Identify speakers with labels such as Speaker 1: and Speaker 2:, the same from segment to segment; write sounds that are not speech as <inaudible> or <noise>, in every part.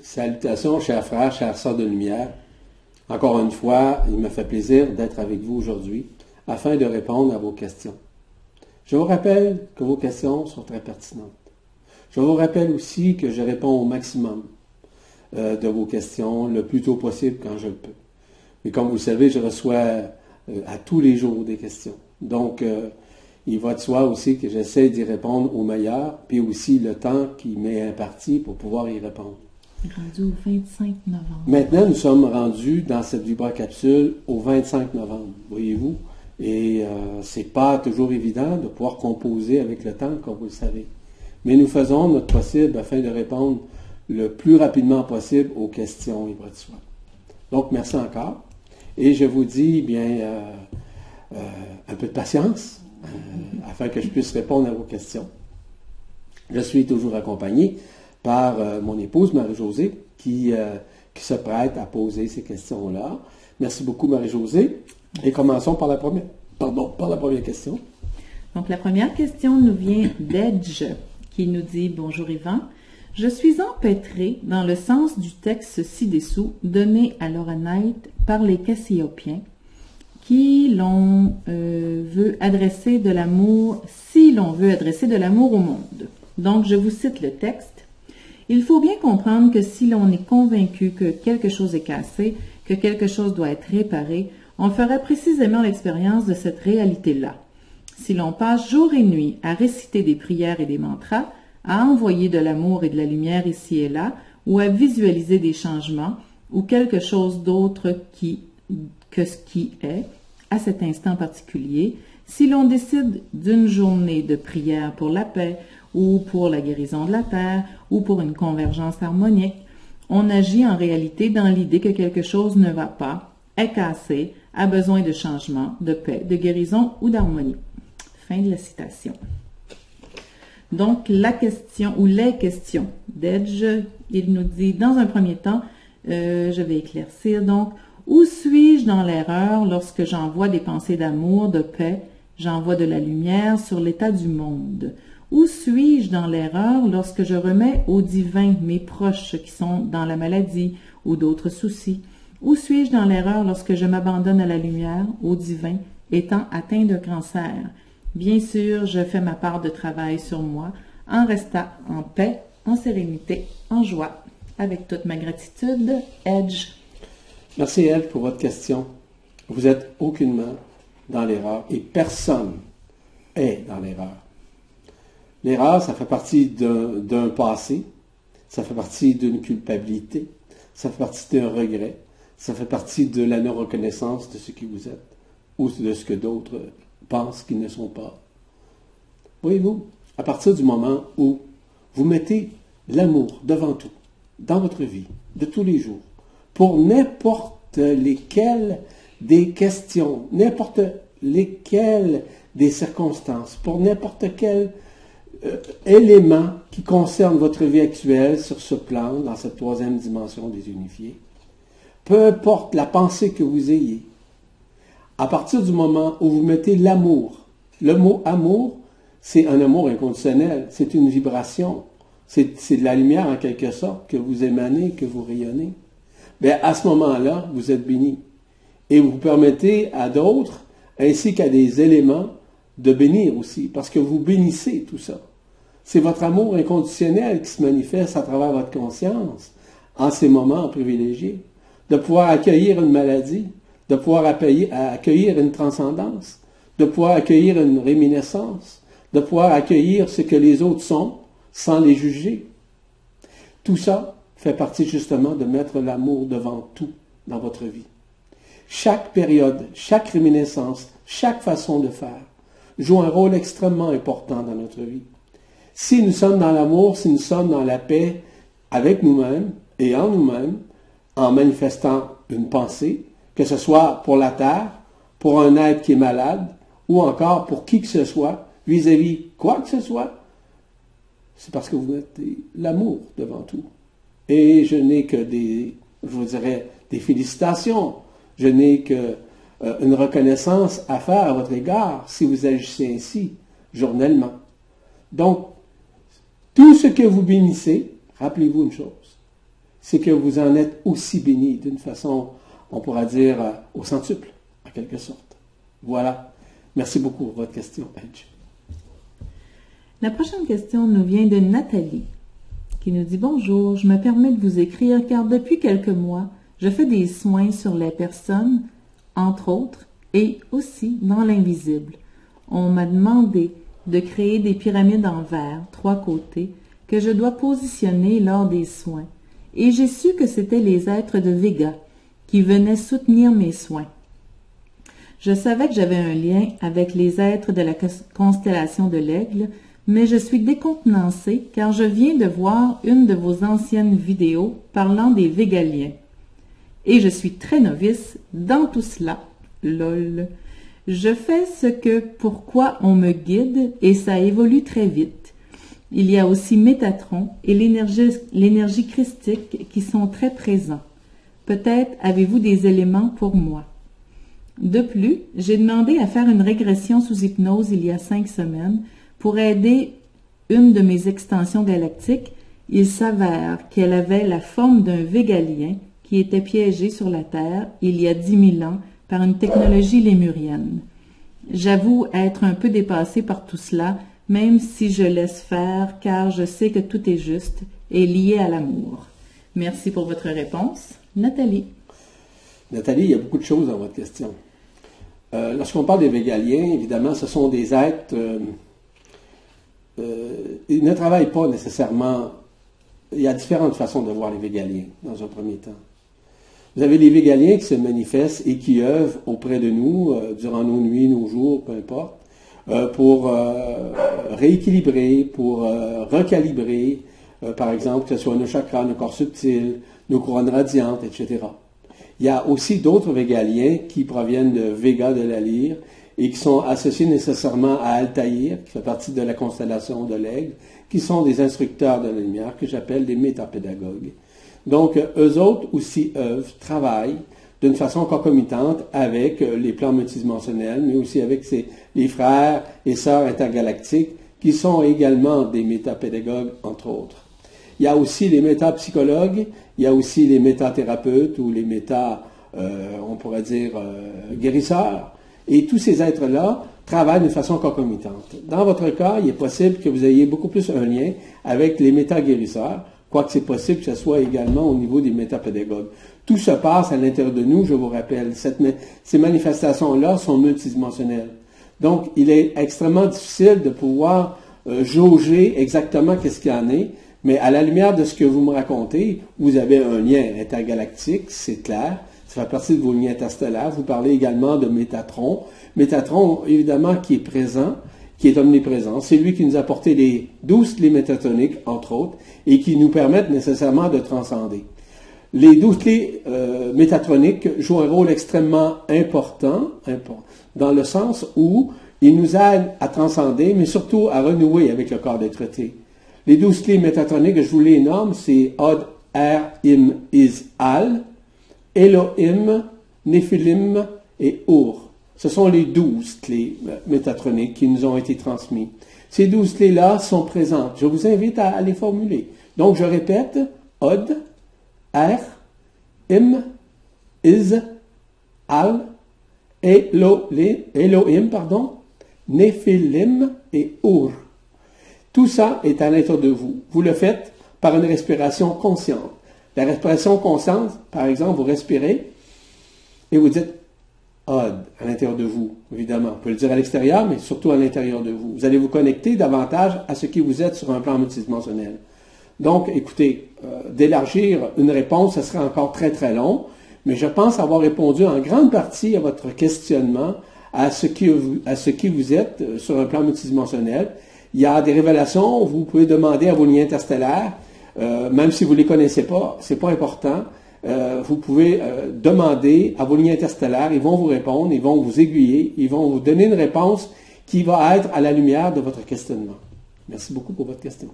Speaker 1: Salutations, chers frères, chers sœurs de lumière. Encore une fois, il me fait plaisir d'être avec vous aujourd'hui afin de répondre à vos questions. Je vous rappelle que vos questions sont très pertinentes. Je vous rappelle aussi que je réponds au maximum euh, de vos questions le plus tôt possible quand je le peux. Mais comme vous le savez, je reçois euh, à tous les jours des questions. Donc, euh, il va de soi aussi que j'essaie d'y répondre au meilleur, puis aussi le temps qui m'est imparti pour pouvoir y répondre.
Speaker 2: Rendu au 25 novembre.
Speaker 1: Maintenant, nous sommes rendus dans cette vibra-capsule au 25 novembre, voyez-vous. Et euh, c'est pas toujours évident de pouvoir composer avec le temps, comme vous le savez. Mais nous faisons notre possible afin de répondre le plus rapidement possible aux questions Vibra de soi. Donc, merci encore. Et je vous dis, bien, euh, euh, un peu de patience euh, afin que je puisse répondre à vos questions. Je suis toujours accompagné par euh, mon épouse Marie-Josée qui, euh, qui se prête à poser ces questions-là. Merci beaucoup Marie-Josée. Et commençons par la première, pardon, par la première question.
Speaker 2: Donc, la première question nous vient d'Edge, qui nous dit Bonjour Yvan. Je suis empêtré dans le sens du texte ci-dessous donné à l'Oranite par les Cassiopiens qui l'on euh, veut adresser de l'amour, si l'on veut adresser de l'amour au monde. Donc, je vous cite le texte. Il faut bien comprendre que si l'on est convaincu que quelque chose est cassé, que quelque chose doit être réparé, on fera précisément l'expérience de cette réalité-là. Si l'on passe jour et nuit à réciter des prières et des mantras, à envoyer de l'amour et de la lumière ici et là, ou à visualiser des changements, ou quelque chose d'autre que ce qui est, à cet instant particulier, si l'on décide d'une journée de prière pour la paix, ou pour la guérison de la terre, ou pour une convergence harmonique, on agit en réalité dans l'idée que quelque chose ne va pas, est cassé, a besoin de changement, de paix, de guérison ou d'harmonie. Fin de la citation. Donc, la question ou les questions d'Edge, il nous dit, dans un premier temps, euh, je vais éclaircir, donc, où suis-je dans l'erreur lorsque j'envoie des pensées d'amour, de paix, j'envoie de la lumière sur l'état du monde? Où suis-je dans l'erreur lorsque je remets au divin mes proches qui sont dans la maladie ou d'autres soucis? Où suis-je dans l'erreur lorsque je m'abandonne à la lumière, au divin, étant atteint de cancer? Bien sûr, je fais ma part de travail sur moi en restant en paix, en sérénité, en joie. Avec toute ma gratitude, Edge.
Speaker 1: Merci Ed pour votre question. Vous êtes aucunement dans l'erreur et personne est dans l'erreur. L'erreur, ça fait partie d'un passé, ça fait partie d'une culpabilité, ça fait partie d'un regret, ça fait partie de la non-reconnaissance de ce qui vous êtes ou de ce que d'autres pensent qu'ils ne sont pas. Voyez-vous, à partir du moment où vous mettez l'amour devant tout, dans votre vie, de tous les jours, pour n'importe lesquelles des questions, n'importe lesquelles des circonstances, pour n'importe quel euh, élément qui concerne votre vie actuelle sur ce plan, dans cette troisième dimension des unifiés, peu importe la pensée que vous ayez, à partir du moment où vous mettez l'amour, le mot amour, c'est un amour inconditionnel, c'est une vibration, c'est de la lumière en quelque sorte que vous émanez, que vous rayonnez. Bien, à ce moment-là, vous êtes béni. Et vous permettez à d'autres, ainsi qu'à des éléments, de bénir aussi, parce que vous bénissez tout ça. C'est votre amour inconditionnel qui se manifeste à travers votre conscience en ces moments privilégiés. De pouvoir accueillir une maladie, de pouvoir accueillir une transcendance, de pouvoir accueillir une réminiscence, de pouvoir accueillir ce que les autres sont sans les juger. Tout ça fait partie justement de mettre l'amour devant tout dans votre vie. Chaque période, chaque réminiscence, chaque façon de faire joue un rôle extrêmement important dans notre vie. Si nous sommes dans l'amour, si nous sommes dans la paix avec nous-mêmes et en nous-mêmes, en manifestant une pensée, que ce soit pour la terre, pour un être qui est malade, ou encore pour qui que ce soit, vis-à-vis quoi que ce soit, c'est parce que vous mettez l'amour devant tout. Et je n'ai que des, je vous dirais, des félicitations. Je n'ai que euh, une reconnaissance à faire à votre égard si vous agissez ainsi, journellement. Donc, tout ce que vous bénissez, rappelez-vous une chose, c'est que vous en êtes aussi béni d'une façon, on pourra dire, euh, au centuple, en quelque sorte. Voilà. Merci beaucoup pour votre question, Edge.
Speaker 2: La prochaine question nous vient de Nathalie, qui nous dit Bonjour, je me permets de vous écrire car depuis quelques mois, je fais des soins sur les personnes, entre autres, et aussi dans l'invisible. On m'a demandé de créer des pyramides en verre, trois côtés, que je dois positionner lors des soins. Et j'ai su que c'étaient les êtres de Vega qui venaient soutenir mes soins. Je savais que j'avais un lien avec les êtres de la constellation de l'aigle, mais je suis décontenancée car je viens de voir une de vos anciennes vidéos parlant des Végaliens. Et je suis très novice dans tout cela. Lol. Je fais ce que pourquoi on me guide et ça évolue très vite. Il y a aussi Métatron et l'énergie christique qui sont très présents. Peut-être avez-vous des éléments pour moi. De plus, j'ai demandé à faire une régression sous hypnose il y a cinq semaines pour aider une de mes extensions galactiques. Il s'avère qu'elle avait la forme d'un végalien qui était piégé sur la Terre il y a dix mille ans par une technologie lémurienne. J'avoue être un peu dépassé par tout cela, même si je laisse faire, car je sais que tout est juste et lié à l'amour. Merci pour votre réponse. Nathalie.
Speaker 1: Nathalie, il y a beaucoup de choses dans votre question. Euh, lorsqu'on parle des végaliens, évidemment, ce sont des êtres. Euh, euh, ils ne travaillent pas nécessairement. Il y a différentes façons de voir les végaliens, dans un premier temps. Vous avez les végaliens qui se manifestent et qui œuvrent auprès de nous euh, durant nos nuits, nos jours, peu importe, euh, pour euh, rééquilibrer, pour recalibrer, par exemple, que ce soit nos chakras, nos corps subtils, nos couronnes radiantes, etc. Il y a aussi d'autres végaliens qui proviennent de Vega de la lyre et qui sont associés nécessairement à Altaïr, qui fait partie de la constellation de l'aigle, qui sont des instructeurs de la lumière que j'appelle des métapédagogues. Donc, eux autres aussi œuvrent, travaillent d'une façon concomitante avec euh, les plans multidimensionnels, mais aussi avec les frères et sœurs intergalactiques qui sont également des métapédagogues, entre autres. Il y a aussi les métapsychologues, il y a aussi les métathérapeutes ou les méta, euh, on pourrait dire, euh, guérisseurs. Et tous ces êtres-là travaillent de façon concomitante. Dans votre cas, il est possible que vous ayez beaucoup plus un lien avec les méta-guérisseurs, quoique c'est possible que ce soit également au niveau des métapédagogues. Tout se passe à l'intérieur de nous, je vous rappelle. ces manifestations-là sont multidimensionnelles. Donc, il est extrêmement difficile de pouvoir euh, jauger exactement qu'est-ce qu'il y en est, mais à la lumière de ce que vous me racontez, vous avez un lien intergalactique, c'est clair. Ça fait partie de vos liens interstellaires. Vous parlez également de Métatron. Métatron, évidemment, qui est présent qui est omniprésent. C'est lui qui nous a apporté les douze clés métatoniques, entre autres, et qui nous permettent nécessairement de transcender. Les douze clés euh, métatroniques jouent un rôle extrêmement important, dans le sens où ils nous aident à transcender, mais surtout à renouer avec le corps d'être Les douze clés métatroniques, je vous les nomme, c'est Od, Er, Im, Is, Al, Elohim, Nephilim et Ur. Ce sont les douze clés métatroniques qui nous ont été transmises. Ces douze clés-là sont présentes. Je vous invite à, les formuler. Donc, je répète, Od, Er, Im, Is, Al, Elohim, pardon, Nephilim et Ur. Tout ça est à l'intérieur de vous. Vous le faites par une respiration consciente. La respiration consciente, par exemple, vous respirez et vous dites odd à l'intérieur de vous, évidemment. On peut le dire à l'extérieur, mais surtout à l'intérieur de vous. Vous allez vous connecter davantage à ce qui vous êtes sur un plan multidimensionnel. Donc, écoutez, euh, d'élargir une réponse, ce serait encore très très long, mais je pense avoir répondu en grande partie à votre questionnement à ce qui vous, à ce qui vous êtes euh, sur un plan multidimensionnel. Il y a des révélations, vous pouvez demander à vos liens interstellaires, euh, même si vous ne les connaissez pas, c'est pas important. Euh, vous pouvez euh, demander à vos lignes interstellaires, ils vont vous répondre, ils vont vous aiguiller, ils vont vous donner une réponse qui va être à la lumière de votre questionnement. Merci beaucoup pour votre question.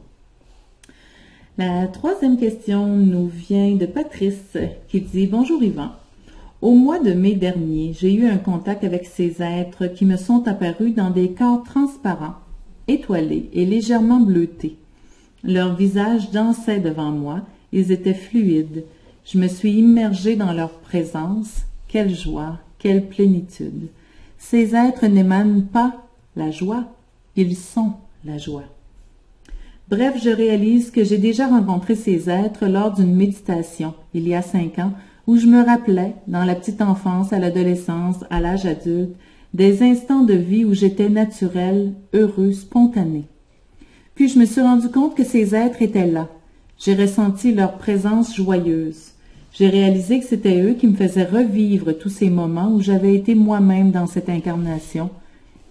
Speaker 2: La troisième question nous vient de Patrice qui dit Bonjour Yvan. Au mois de mai dernier, j'ai eu un contact avec ces êtres qui me sont apparus dans des corps transparents, étoilés et légèrement bleutés. Leur visage dansait devant moi Ils étaient fluides. Je me suis immergée dans leur présence. Quelle joie, quelle plénitude. Ces êtres n'émanent pas la joie, ils sont la joie. Bref, je réalise que j'ai déjà rencontré ces êtres lors d'une méditation, il y a cinq ans, où je me rappelais, dans la petite enfance, à l'adolescence, à l'âge adulte, des instants de vie où j'étais naturel, heureux, spontané. Puis je me suis rendu compte que ces êtres étaient là. J'ai ressenti leur présence joyeuse. J'ai réalisé que c'était eux qui me faisaient revivre tous ces moments où j'avais été moi-même dans cette incarnation,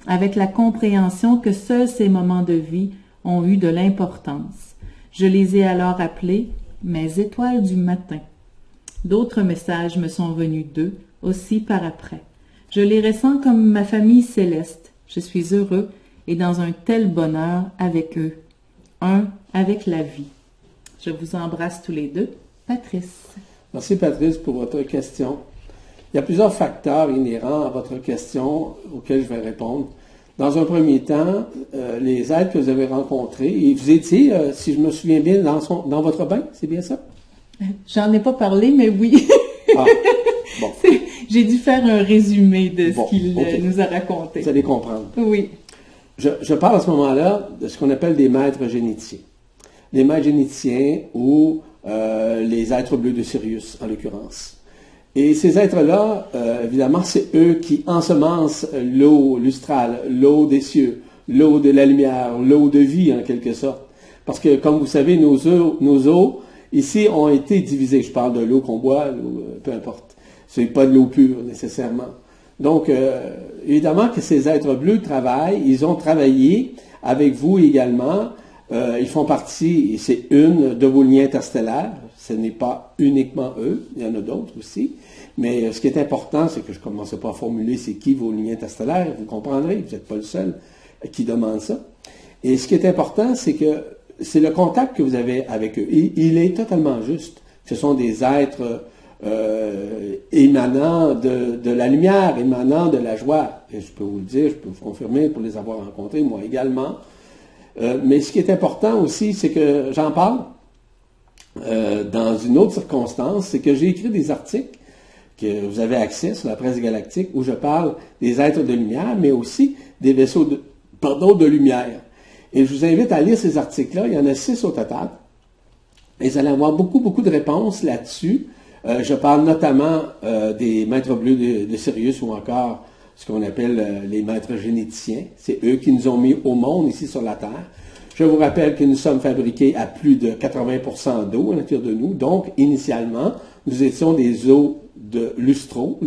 Speaker 2: avec la compréhension que seuls ces moments de vie ont eu de l'importance. Je les ai alors appelés mes étoiles du matin. D'autres messages me sont venus d'eux, aussi par après. Je les ressens comme ma famille céleste. Je suis heureux et dans un tel bonheur avec eux. Un avec la vie. Je vous embrasse tous les deux. Patrice.
Speaker 1: Merci Patrice pour votre question. Il y a plusieurs facteurs inhérents à votre question auxquels je vais répondre. Dans un premier temps, euh, les êtres que vous avez rencontrés, et vous étiez, euh, si je me souviens bien, dans, dans votre bain, c'est bien ça? <laughs>
Speaker 2: J'en ai pas parlé, mais oui. ah, <laughs> bon. J'ai dû faire un résumé de ce qu'il euh, nous a raconté.
Speaker 1: Vous allez comprendre.
Speaker 2: Oui.
Speaker 1: Je, je parle à ce moment-là de ce qu'on appelle des maîtres généticiens. Les maîtres généticiens ou euh, les êtres bleus de Sirius, en l'occurrence. Et ces êtres-là, euh, évidemment, c'est eux qui ensemencent l'eau lustrale, l'eau des cieux, l'eau de la lumière, l'eau de vie, en quelque sorte. Parce que, comme vous savez, nos eaux, nos eaux ici, ont été divisées. Je parle de l'eau qu'on boit, peu importe. Ce n'est pas de l'eau pure, nécessairement. Donc, euh, évidemment que ces êtres bleus travaillent, ils ont travaillé avec vous également. Euh, ils font partie, c'est une de vos liens interstellaires. Ce n'est pas uniquement eux, il y en a d'autres aussi. Mais ce qui est important, c'est que je ne commence pas à formuler c'est qui vos liens interstellaires. Vous comprendrez, vous n'êtes pas le seul qui demande ça. Et ce qui est important, c'est que c'est le contact que vous avez avec eux. il est totalement juste. Ce sont des êtres euh, émanant de, la lumière, émanant de la joie. Et je peux vous le dire, je peux vous confirmer pour les avoir rencontrés, moi également. Euh, mais ce qui est important aussi, c'est que j'en parle euh, dans une autre circonstance, c'est que j'ai écrit des articles que vous avez accès sur la presse galactique où je parle des êtres de lumière, mais aussi des vaisseaux de, pardon, de lumière. Et je vous invite à lire ces articles-là. Il y en a six au total. Et vous allez avoir beaucoup, beaucoup de réponses là-dessus. Euh, je parle notamment euh, des maîtres bleus de, Sirius ou encore ce qu'on appelle euh, les maîtres généticiens. C'est eux qui nous ont mis au monde ici sur la Terre. Je vous rappelle que nous sommes fabriqués à plus de 80% d'eau à l'intérieur de nous. Donc, initialement, nous étions des eaux de lustro,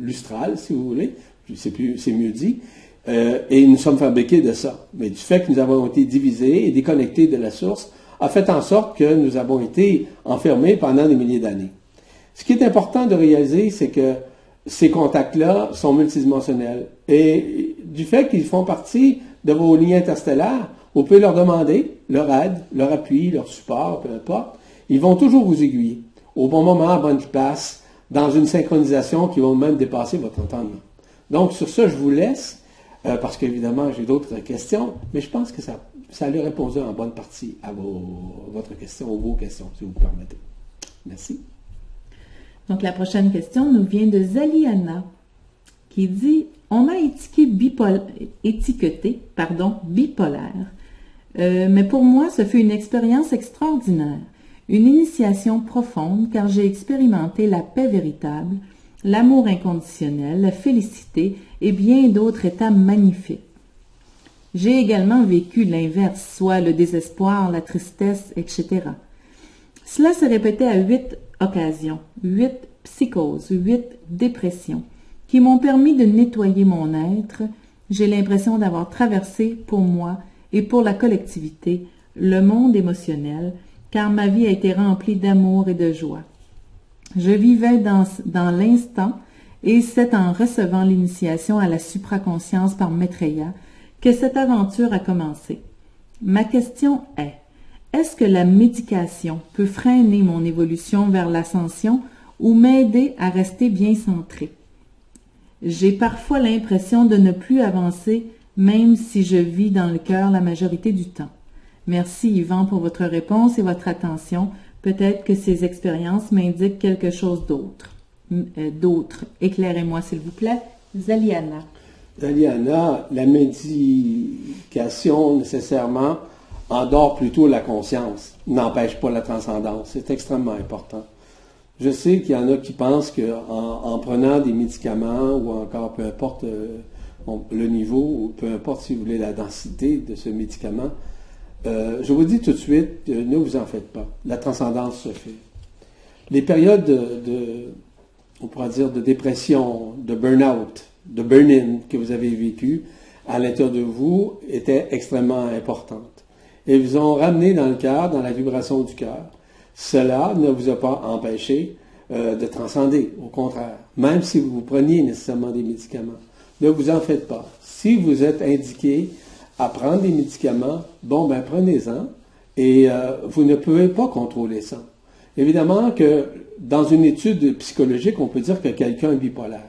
Speaker 1: lustrales, si vous voulez. C'est mieux dit. et nous sommes fabriqués de ça. Mais du fait que nous avons été divisés et déconnectés de la source, a fait en sorte que nous avons été enfermés pendant des milliers d'années. Ce qui est important de réaliser, c'est que ces contacts-là sont multidimensionnels. Et du fait qu'ils font partie de vos lignes interstellaires, vous pouvez leur demander leur aide, leur appui, leur support, peu importe. Ils vont toujours vous aiguiller au bon moment, à bonne place, dans une synchronisation qui va même dépasser votre entendement. Donc, sur ça, je vous laisse, euh, parce qu'évidemment, j'ai d'autres questions, mais je pense que ça, ça répondu en bonne partie à votre question, aux vos questions, si vous permettez. Merci.
Speaker 2: Donc la prochaine question nous vient de Zaliana qui dit On m'a étiqueté bipolaire. Euh, mais pour moi, ce fut une expérience extraordinaire, une initiation profonde car j'ai expérimenté la paix véritable, l'amour inconditionnel, la félicité et bien d'autres états magnifiques. J'ai également vécu l'inverse, soit le désespoir, la tristesse, etc. Cela se répétait à huit occasions, huit psychoses, huit dépressions, qui m'ont permis de nettoyer mon être. J'ai l'impression d'avoir traversé pour moi et pour la collectivité le monde émotionnel, car ma vie a été remplie d'amour et de joie. Je vivais dans, dans l'instant, et c'est en recevant l'initiation à la supraconscience par Maitreya que cette aventure a commencé. Ma question est, est-ce que la médication peut freiner mon évolution vers l'ascension ou m'aider à rester bien centré? J'ai parfois l'impression de ne plus avancer même si je vis dans le cœur la majorité du temps. Merci Yvan pour votre réponse et votre attention. Peut-être que ces expériences m'indiquent quelque chose d'autre. Euh, d'autre. Éclairez-moi, s'il vous plaît. Zaliana.
Speaker 1: Zaliana, la médication nécessairement endort plutôt la conscience, n'empêche pas la transcendance. C'est extrêmement important. Je sais qu'il y en a qui pensent qu'en en, prenant des médicaments ou encore peu importe euh, le niveau, ou peu importe si vous voulez la densité de ce médicament, euh, je vous dis tout de suite, euh, ne vous en faites pas. La transcendance se fait. Les périodes de, on dire, de dépression, de burn-out, de burn-in que vous avez vécu à l'intérieur de vous étaient extrêmement importantes. Et vous ont ramené dans le cœur, dans la vibration du cœur. Cela ne vous a pas empêché euh, de transcender, au contraire. Même si vous preniez nécessairement des médicaments. Ne vous en faites pas. Si vous êtes indiqué à prendre des médicaments, bon, ben prenez-en. Et euh, vous ne pouvez pas contrôler ça. Évidemment que dans une étude psychologique, on peut dire que quelqu'un est bipolaire.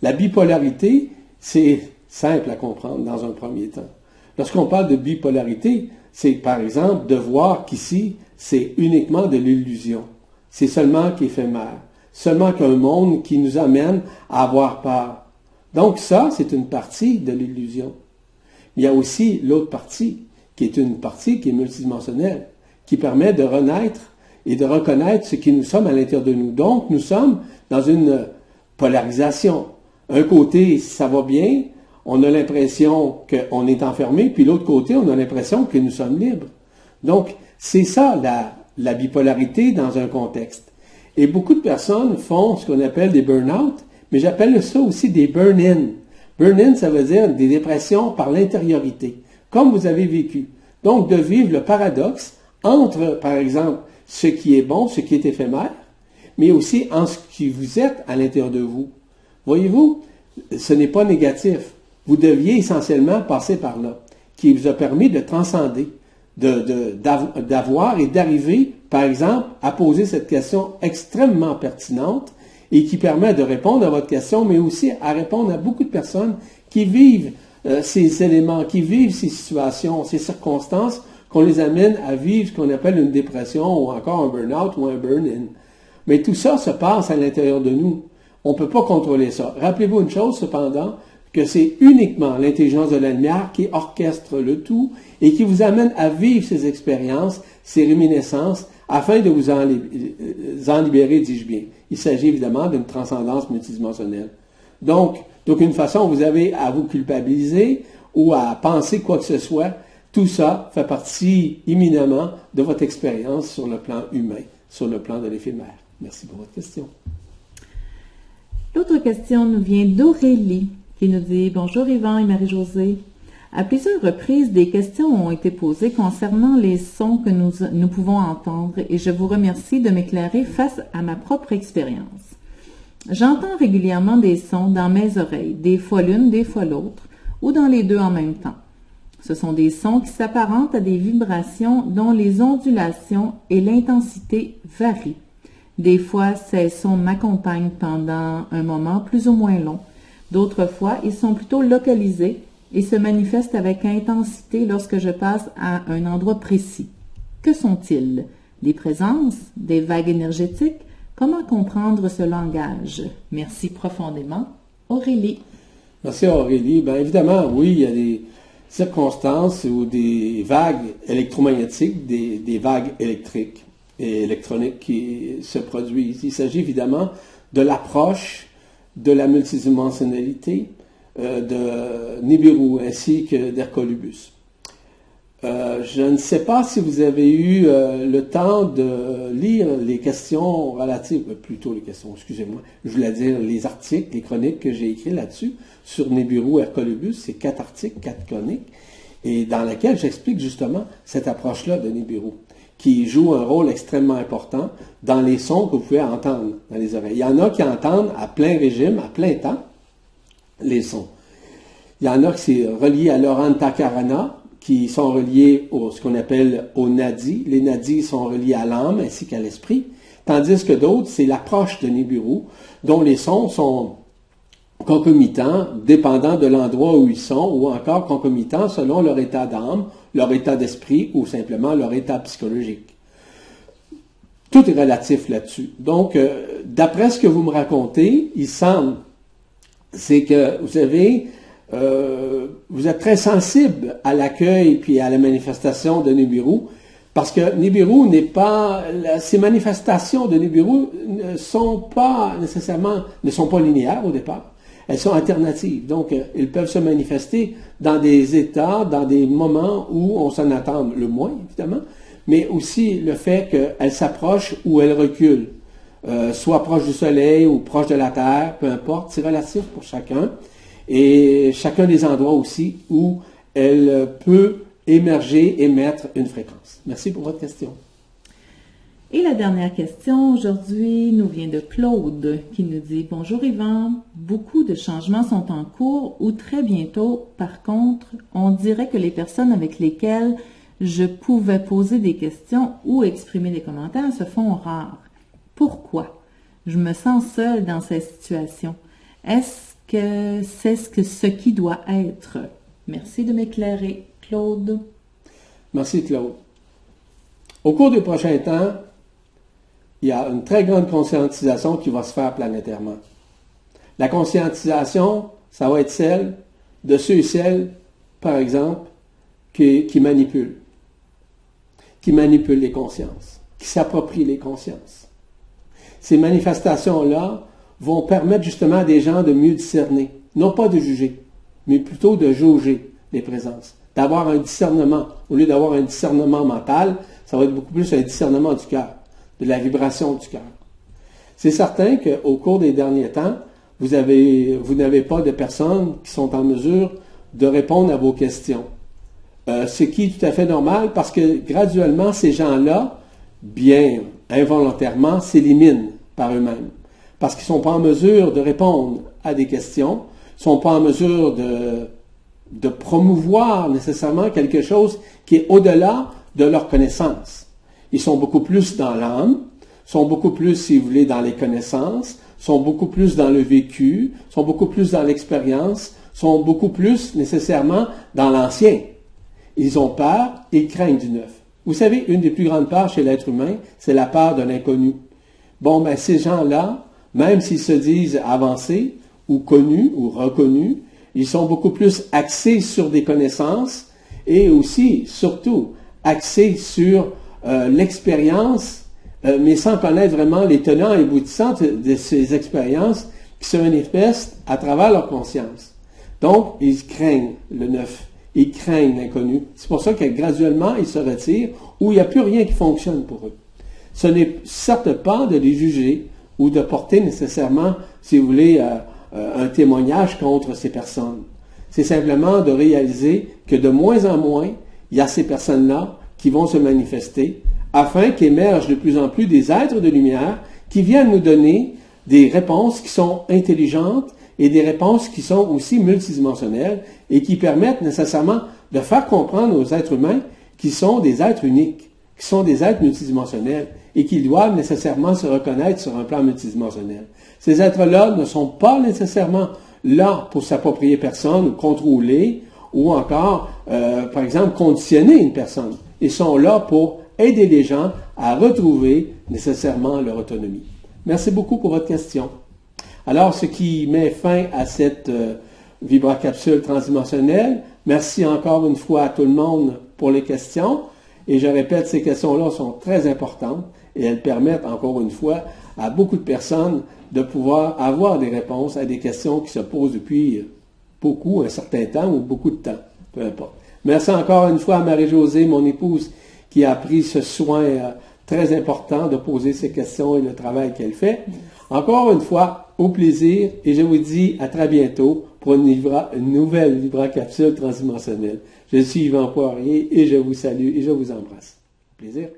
Speaker 1: La bipolarité, c'est simple à comprendre dans un premier temps. Lorsqu'on parle de bipolarité, c'est par exemple de voir qu'ici, c'est uniquement de l'illusion. C'est seulement qu'éphémère. Seulement qu'un monde qui nous amène à avoir peur. Donc ça, c'est une partie de l'illusion. Il y a aussi l'autre partie, qui est une partie qui est multidimensionnelle, qui permet de renaître et de reconnaître ce qui nous sommes à l'intérieur de nous. Donc, nous sommes dans une polarisation. Un côté, ça va bien, on a l'impression qu'on est enfermé, puis l'autre côté, on a l'impression que nous sommes libres. Donc, c'est ça la, la bipolarité dans un contexte. Et beaucoup de personnes font ce qu'on appelle des burn-out, mais j'appelle ça aussi des burn-in. Burn-in, ça veut dire des dépressions par l'intériorité, comme vous avez vécu. Donc, de vivre le paradoxe entre, par exemple, ce qui est bon, ce qui est éphémère, mais aussi en ce qui vous êtes à l'intérieur de vous. Voyez-vous, ce n'est pas négatif. Vous deviez essentiellement passer par là, qui vous a permis de transcender, d'avoir et d'arriver, par exemple, à poser cette question extrêmement pertinente et qui permet de répondre à votre question, mais aussi à répondre à beaucoup de personnes qui vivent euh, ces éléments, qui vivent ces situations, ces circonstances, qu'on les amène à vivre ce qu'on appelle une dépression ou encore un burn-out ou un burn-in. Mais tout ça se passe à l'intérieur de nous. On ne peut pas contrôler ça. Rappelez-vous une chose cependant, que c'est uniquement l'intelligence de la lumière qui orchestre le tout et qui vous amène à vivre ces expériences, ces réminiscences, afin de vous en, euh, libérer, dis-je bien. Il s'agit évidemment d'une transcendance multidimensionnelle. Donc, d'aucune façon, vous avez à vous culpabiliser ou à penser quoi que ce soit. Tout ça fait partie imminemment de votre expérience sur le plan humain, sur le plan de l'éphémère. Merci pour votre question.
Speaker 2: L'autre question nous vient d'Aurélie qui nous dit Bonjour Yvan et Marie-Josée. À plusieurs reprises, des questions ont été posées concernant les sons que nous, nous pouvons entendre et je vous remercie de m'éclairer face à ma propre expérience. J'entends régulièrement des sons dans mes oreilles, des fois l'une, des fois l'autre, ou dans les deux en même temps. Ce sont des sons qui s'apparentent à des vibrations dont les ondulations et l'intensité varient. Des fois, ces sons m'accompagnent pendant un moment plus ou moins long. D'autres fois, ils sont plutôt localisés et se manifestent avec intensité lorsque je passe à un endroit précis. Que sont-ils? Des présences? Des vagues énergétiques? Comment comprendre ce langage? Merci profondément. Aurélie.
Speaker 1: Merci Aurélie. Bien évidemment, oui, il y a des circonstances ou des vagues électromagnétiques, des, des vagues électriques et électroniques qui se produisent. Il s'agit évidemment de l'approche de la multidimensionnalité euh, de Nibiru ainsi que d'Hercolubus. Euh, je ne sais pas si vous avez eu euh, le temps de lire les questions relatives, plutôt les questions, excusez-moi, je voulais dire les articles, les chroniques que j'ai écrits là-dessus, sur Nibiru Hercolubus, c'est quatre articles, quatre chroniques, et dans lesquels j'explique justement cette approche-là de Nibiru qui joue un rôle extrêmement important dans les sons que vous pouvez entendre dans les oreilles. Il y en a qui entendent à plein régime, à plein temps, les sons. Il y en a qui sont reliés à l'orantakarana, qui sont reliés au ce qu'on appelle au nadi. Les nadis sont reliés à l'âme ainsi qu'à l'esprit, tandis que d'autres, c'est l'approche de Nibiru, dont les sons sont concomitants, dépendant de l'endroit où ils sont, ou encore concomitants selon leur état d'âme, leur état d'esprit ou simplement leur état psychologique. tout est relatif là-dessus. Donc, euh, d'après ce que vous me racontez, il semble, c'est que vous avez, euh, vous êtes très sensible à l'accueil puis à la manifestation de Nibiru, parce que Nibiru n'est pas, ces manifestations de Nibiru ne sont pas nécessairement, ne sont pas linéaires au départ. Elles sont alternatives. Donc, euh, ils peuvent se manifester dans des états, dans des moments où on s'en attend le moins, évidemment, mais aussi le fait qu'elle s'approche ou elle recule, euh, soit proche du Soleil ou proche de la Terre, peu importe, c'est relatif pour chacun, et chacun des endroits aussi où elle peut émerger, émettre une fréquence. Merci pour votre question.
Speaker 2: Et la dernière question aujourd'hui nous vient de Claude qui nous dit Bonjour Yvan, beaucoup de changements sont en cours ou très bientôt. Par contre, on dirait que les personnes avec lesquelles je pouvais poser des questions ou exprimer des commentaires se font rares. Pourquoi Je me sens seule dans cette situation? Est-ce que c'est ce, ce qui doit être? Merci de m'éclairer, Claude.
Speaker 1: Merci, Claude. Au cours des prochains temps, il y a une très grande conscientisation qui va se faire planétairement. La conscientisation, ça va être celle de ceux et celles, par exemple, qui, manipulent qui manipulent les consciences, qui s'approprient les consciences. Ces manifestations-là vont permettre justement à des gens de mieux discerner, non pas de juger, mais plutôt de jauger les présences, d'avoir un discernement. Au lieu d'avoir un discernement mental, ça va être beaucoup plus un discernement du cœur, de la vibration du cœur. C'est certain qu'au cours des derniers temps, vous, avez, vous n'avez pas de personnes qui sont en mesure de répondre à vos questions. Euh, ce qui est tout à fait normal parce que graduellement, ces gens-là, bien involontairement, s'éliminent par eux-mêmes. Parce qu'ils ne sont pas en mesure de répondre à des questions, ne sont pas en mesure de, de promouvoir nécessairement quelque chose qui est au-delà de leur connaissance. Ils sont beaucoup plus dans l'âme, sont beaucoup plus, si vous voulez, dans les connaissances, sont beaucoup plus dans le vécu, sont beaucoup plus dans l'expérience, sont beaucoup plus nécessairement dans l'ancien. Ils ont peur, ils craignent du neuf. Vous savez, une des plus grandes peurs chez l'être humain, c'est la peur de l'inconnu. Bon, ben, ces gens-là, même s'ils se disent avancés, ou connus, ou reconnus, ils sont beaucoup plus axés sur des connaissances et aussi, surtout, axés sur euh, l'expérience, euh, mais sans connaître vraiment les tenants et aboutissants de ces expériences qui se manifestent à travers leur conscience. Donc, ils craignent le neuf. Ils craignent l'inconnu. C'est pour ça que graduellement, ils se retirent ou il n'y a plus rien qui fonctionne pour eux. Ce n'est certes pas de les juger ou de porter nécessairement, si vous voulez, euh, un témoignage contre ces personnes. C'est simplement de réaliser que de moins en moins, il y a ces personnes-là qui vont se manifester afin qu'émergent de plus en plus des êtres de lumière qui viennent nous donner des réponses qui sont intelligentes et des réponses qui sont aussi multidimensionnelles et qui permettent nécessairement de faire comprendre aux êtres humains qui sont des êtres uniques, qui sont des êtres multidimensionnels et qui doivent nécessairement se reconnaître sur un plan multidimensionnel. Ces êtres-là ne sont pas nécessairement là pour s'approprier personne ou contrôler ou encore, euh, par exemple, conditionner une personne. Ils sont là pour aider les gens à retrouver nécessairement leur autonomie. Merci beaucoup pour votre question. Alors, ce qui met fin à cette euh, vibracapsule transdimensionnelle. Merci encore une fois à tout le monde pour les questions. Et je répète, ces questions-là sont très importantes et elles permettent encore une fois à beaucoup de personnes de pouvoir avoir des réponses à des questions qui se posent depuis beaucoup, un certain temps ou beaucoup de temps, peu importe. Merci encore une fois à Marie-Josée, mon épouse, qui a pris ce soin euh, très important de poser ces questions et le travail qu'elle fait. Encore une fois, au plaisir et je vous dis à très bientôt pour une, une nouvelle Libra capsule transdimensionnelle. Je suis Yvan Poirier et je vous salue et je vous embrasse. Plaisir.